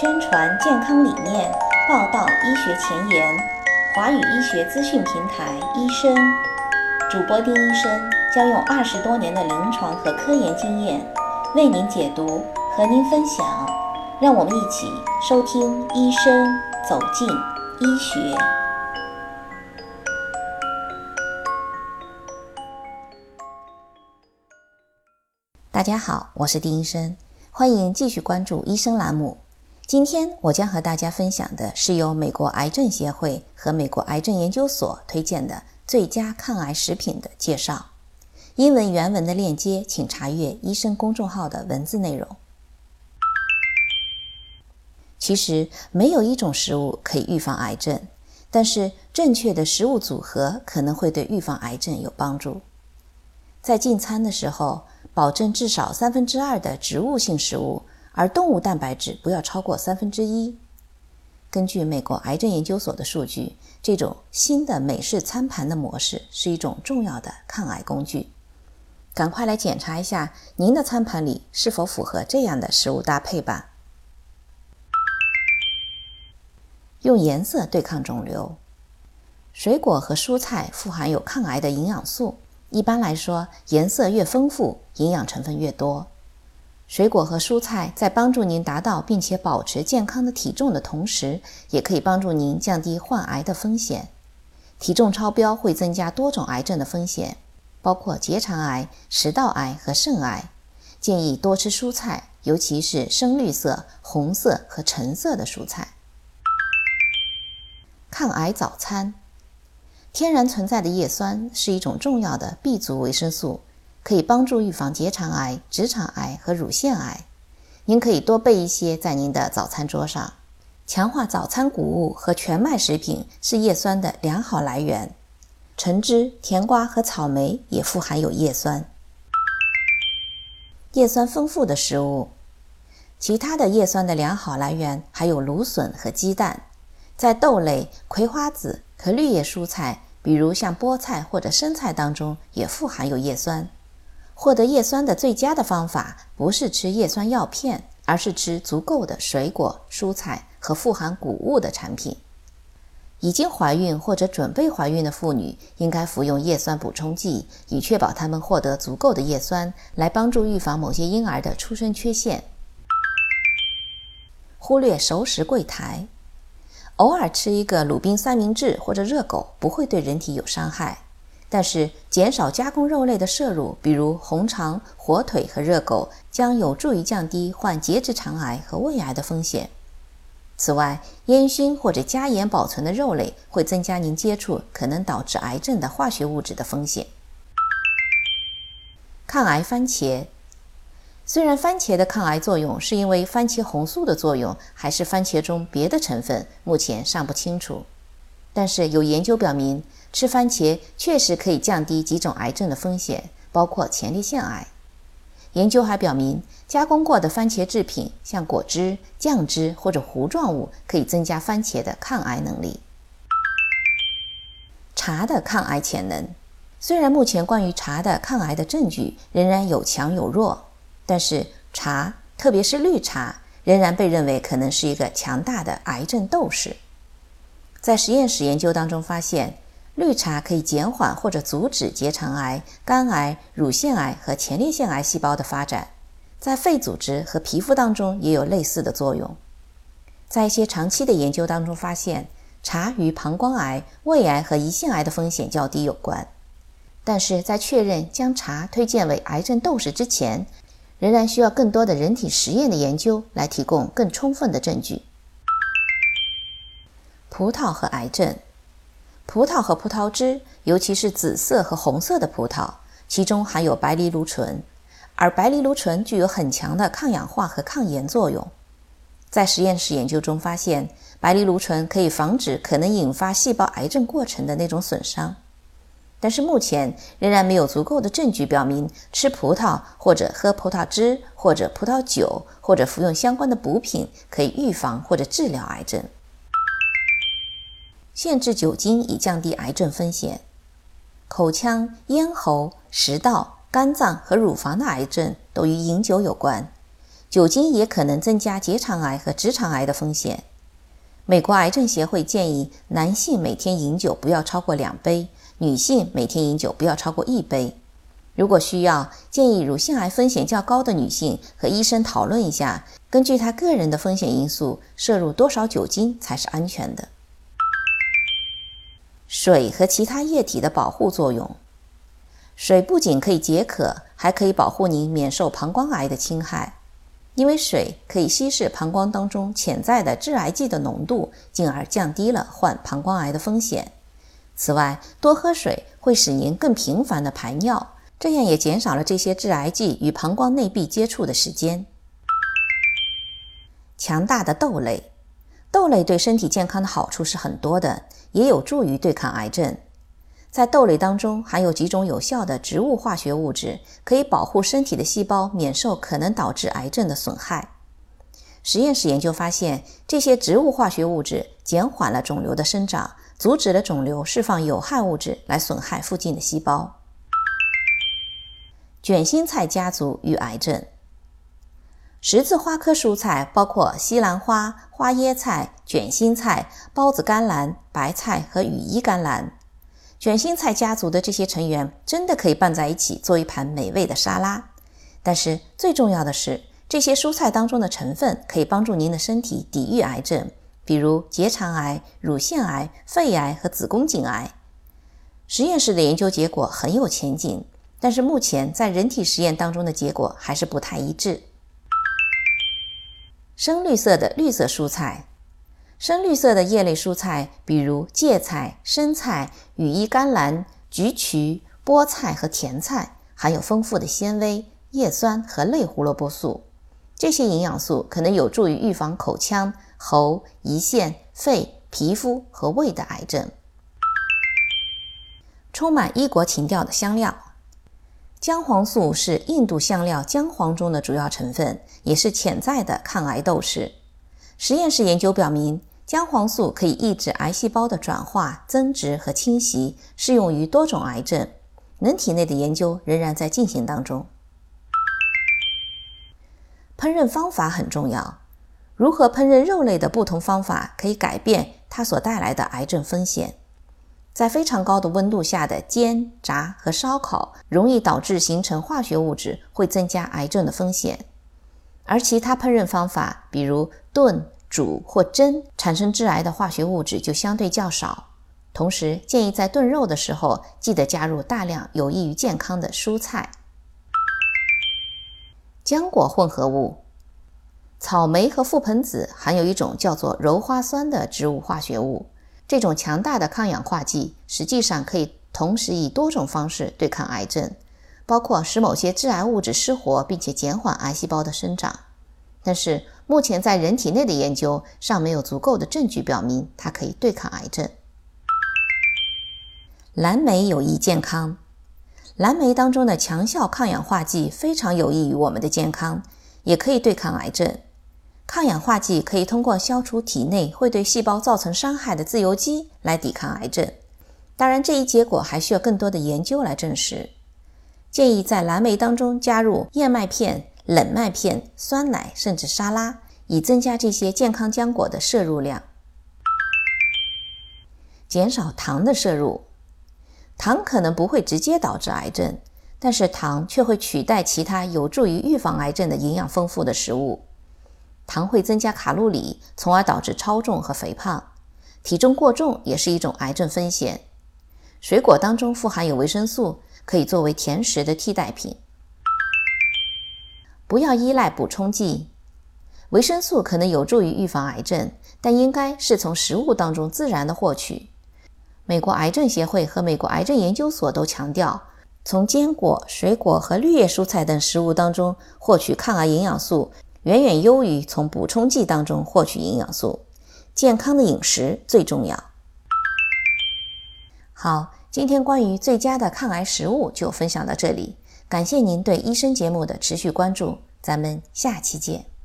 宣传健康理念，报道医学前沿，华语医学资讯平台医生主播丁医生将用二十多年的临床和科研经验为您解读，和您分享。让我们一起收听医生走进医学。大家好，我是丁医生，欢迎继续关注医生栏目。今天我将和大家分享的是由美国癌症协会和美国癌症研究所推荐的最佳抗癌食品的介绍。英文原文的链接，请查阅医生公众号的文字内容。其实没有一种食物可以预防癌症，但是正确的食物组合可能会对预防癌症有帮助。在进餐的时候，保证至少三分之二的植物性食物。而动物蛋白质不要超过三分之一。根据美国癌症研究所的数据，这种新的美式餐盘的模式是一种重要的抗癌工具。赶快来检查一下您的餐盘里是否符合这样的食物搭配吧。用颜色对抗肿瘤，水果和蔬菜富含有抗癌的营养素。一般来说，颜色越丰富，营养成分越多。水果和蔬菜在帮助您达到并且保持健康的体重的同时，也可以帮助您降低患癌的风险。体重超标会增加多种癌症的风险，包括结肠癌、食道癌和肾癌。建议多吃蔬菜，尤其是深绿色、红色和橙色的蔬菜。抗癌早餐，天然存在的叶酸是一种重要的 B 族维生素。可以帮助预防结肠癌、直肠癌和乳腺癌。您可以多备一些在您的早餐桌上。强化早餐谷物和全麦食品是叶酸的良好来源。橙汁、甜瓜和草莓也富含有叶酸。叶酸丰富的食物，其他的叶酸的良好来源还有芦笋和鸡蛋。在豆类、葵花籽和绿叶蔬菜，比如像菠菜或者生菜当中，也富含有叶酸。获得叶酸的最佳的方法不是吃叶酸药片，而是吃足够的水果、蔬菜和富含谷物的产品。已经怀孕或者准备怀孕的妇女应该服用叶酸补充剂，以确保她们获得足够的叶酸，来帮助预防某些婴儿的出生缺陷。忽略熟食柜台，偶尔吃一个鲁冰三明治或者热狗不会对人体有伤害。但是，减少加工肉类的摄入，比如红肠、火腿和热狗，将有助于降低患结直肠癌和胃癌的风险。此外，烟熏或者加盐保存的肉类会增加您接触可能导致癌症的化学物质的风险。抗癌番茄，虽然番茄的抗癌作用是因为番茄红素的作用，还是番茄中别的成分，目前尚不清楚。但是有研究表明。吃番茄确实可以降低几种癌症的风险，包括前列腺癌。研究还表明，加工过的番茄制品，像果汁、酱汁或者糊状物，可以增加番茄的抗癌能力。茶的抗癌潜能，虽然目前关于茶的抗癌的证据仍然有强有弱，但是茶，特别是绿茶，仍然被认为可能是一个强大的癌症斗士。在实验室研究当中发现。绿茶可以减缓或者阻止结肠癌、肝癌、乳腺癌和前列腺癌细胞的发展，在肺组织和皮肤当中也有类似的作用。在一些长期的研究当中发现，茶与膀胱癌、胃癌和胰腺癌的风险较低有关。但是在确认将茶推荐为癌症斗士之前，仍然需要更多的人体实验的研究来提供更充分的证据。葡萄和癌症。葡萄和葡萄汁，尤其是紫色和红色的葡萄，其中含有白藜芦醇，而白藜芦醇具有很强的抗氧化和抗炎作用。在实验室研究中发现，白藜芦醇可以防止可能引发细胞癌症过程的那种损伤。但是目前仍然没有足够的证据表明吃葡萄或者喝葡萄汁或者葡萄酒或者服用相关的补品可以预防或者治疗癌症。限制酒精以降低癌症风险。口腔、咽喉、食道、肝脏和乳房的癌症都与饮酒有关。酒精也可能增加结肠癌和直肠癌的风险。美国癌症协会建议男性每天饮酒不要超过两杯，女性每天饮酒不要超过一杯。如果需要，建议乳腺癌风险较高的女性和医生讨论一下，根据她个人的风险因素，摄入多少酒精才是安全的。水和其他液体的保护作用。水不仅可以解渴，还可以保护您免受膀胱癌的侵害。因为水可以稀释膀胱当中潜在的致癌剂的浓度，进而降低了患膀胱癌的风险。此外，多喝水会使您更频繁的排尿，这样也减少了这些致癌剂与膀胱内壁接触的时间。强大的豆类，豆类对身体健康的好处是很多的，也有助于对抗癌症。在豆类当中含有几种有效的植物化学物质，可以保护身体的细胞免受可能导致癌症的损害。实验室研究发现，这些植物化学物质减缓了肿瘤的生长，阻止了肿瘤释放有害物质来损害附近的细胞。卷心菜家族与癌症。十字花科蔬菜包括西兰花、花椰菜、卷心菜、孢子甘蓝、白菜和羽衣甘蓝。卷心菜家族的这些成员真的可以拌在一起做一盘美味的沙拉，但是最重要的是，这些蔬菜当中的成分可以帮助您的身体抵御癌症，比如结肠癌、乳腺癌、肺癌和子宫颈癌。实验室的研究结果很有前景，但是目前在人体实验当中的结果还是不太一致。深绿色的绿色蔬菜。深绿色的叶类蔬菜，比如芥菜、生菜、羽衣甘蓝、菊苣、菠菜和甜菜，含有丰富的纤维、叶酸和类胡萝卜素。这些营养素可能有助于预防口腔、喉、胰腺、肺、皮肤和胃的癌症。充满异国情调的香料，姜黄素是印度香料姜黄中的主要成分，也是潜在的抗癌斗士。实验室研究表明。姜黄素可以抑制癌细胞的转化、增殖和侵袭，适用于多种癌症。人体内的研究仍然在进行当中。烹饪方法很重要，如何烹饪肉类的不同方法可以改变它所带来的癌症风险。在非常高的温度下的煎、炸和烧烤，容易导致形成化学物质，会增加癌症的风险。而其他烹饪方法，比如炖。煮或蒸产生致癌的化学物质就相对较少。同时，建议在炖肉的时候记得加入大量有益于健康的蔬菜。浆果混合物，草莓和覆盆子含有一种叫做鞣花酸的植物化学物。这种强大的抗氧化剂实际上可以同时以多种方式对抗癌症，包括使某些致癌物质失活，并且减缓癌细胞的生长。但是目前在人体内的研究尚没有足够的证据表明它可以对抗癌症。蓝莓有益健康，蓝莓当中的强效抗氧化剂非常有益于我们的健康，也可以对抗癌症。抗氧化剂可以通过消除体内会对细胞造成伤害的自由基来抵抗癌症。当然，这一结果还需要更多的研究来证实。建议在蓝莓当中加入燕麦片。冷麦片、酸奶甚至沙拉，以增加这些健康浆果的摄入量。减少糖的摄入，糖可能不会直接导致癌症，但是糖却会取代其他有助于预防癌症的营养丰富的食物。糖会增加卡路里，从而导致超重和肥胖。体重过重也是一种癌症风险。水果当中富含有维生素，可以作为甜食的替代品。不要依赖补充剂，维生素可能有助于预防癌症，但应该是从食物当中自然的获取。美国癌症协会和美国癌症研究所都强调，从坚果、水果和绿叶蔬菜等食物当中获取抗癌营养素，远远优于从补充剂当中获取营养素。健康的饮食最重要。好，今天关于最佳的抗癌食物就分享到这里。感谢您对医生节目的持续关注，咱们下期见。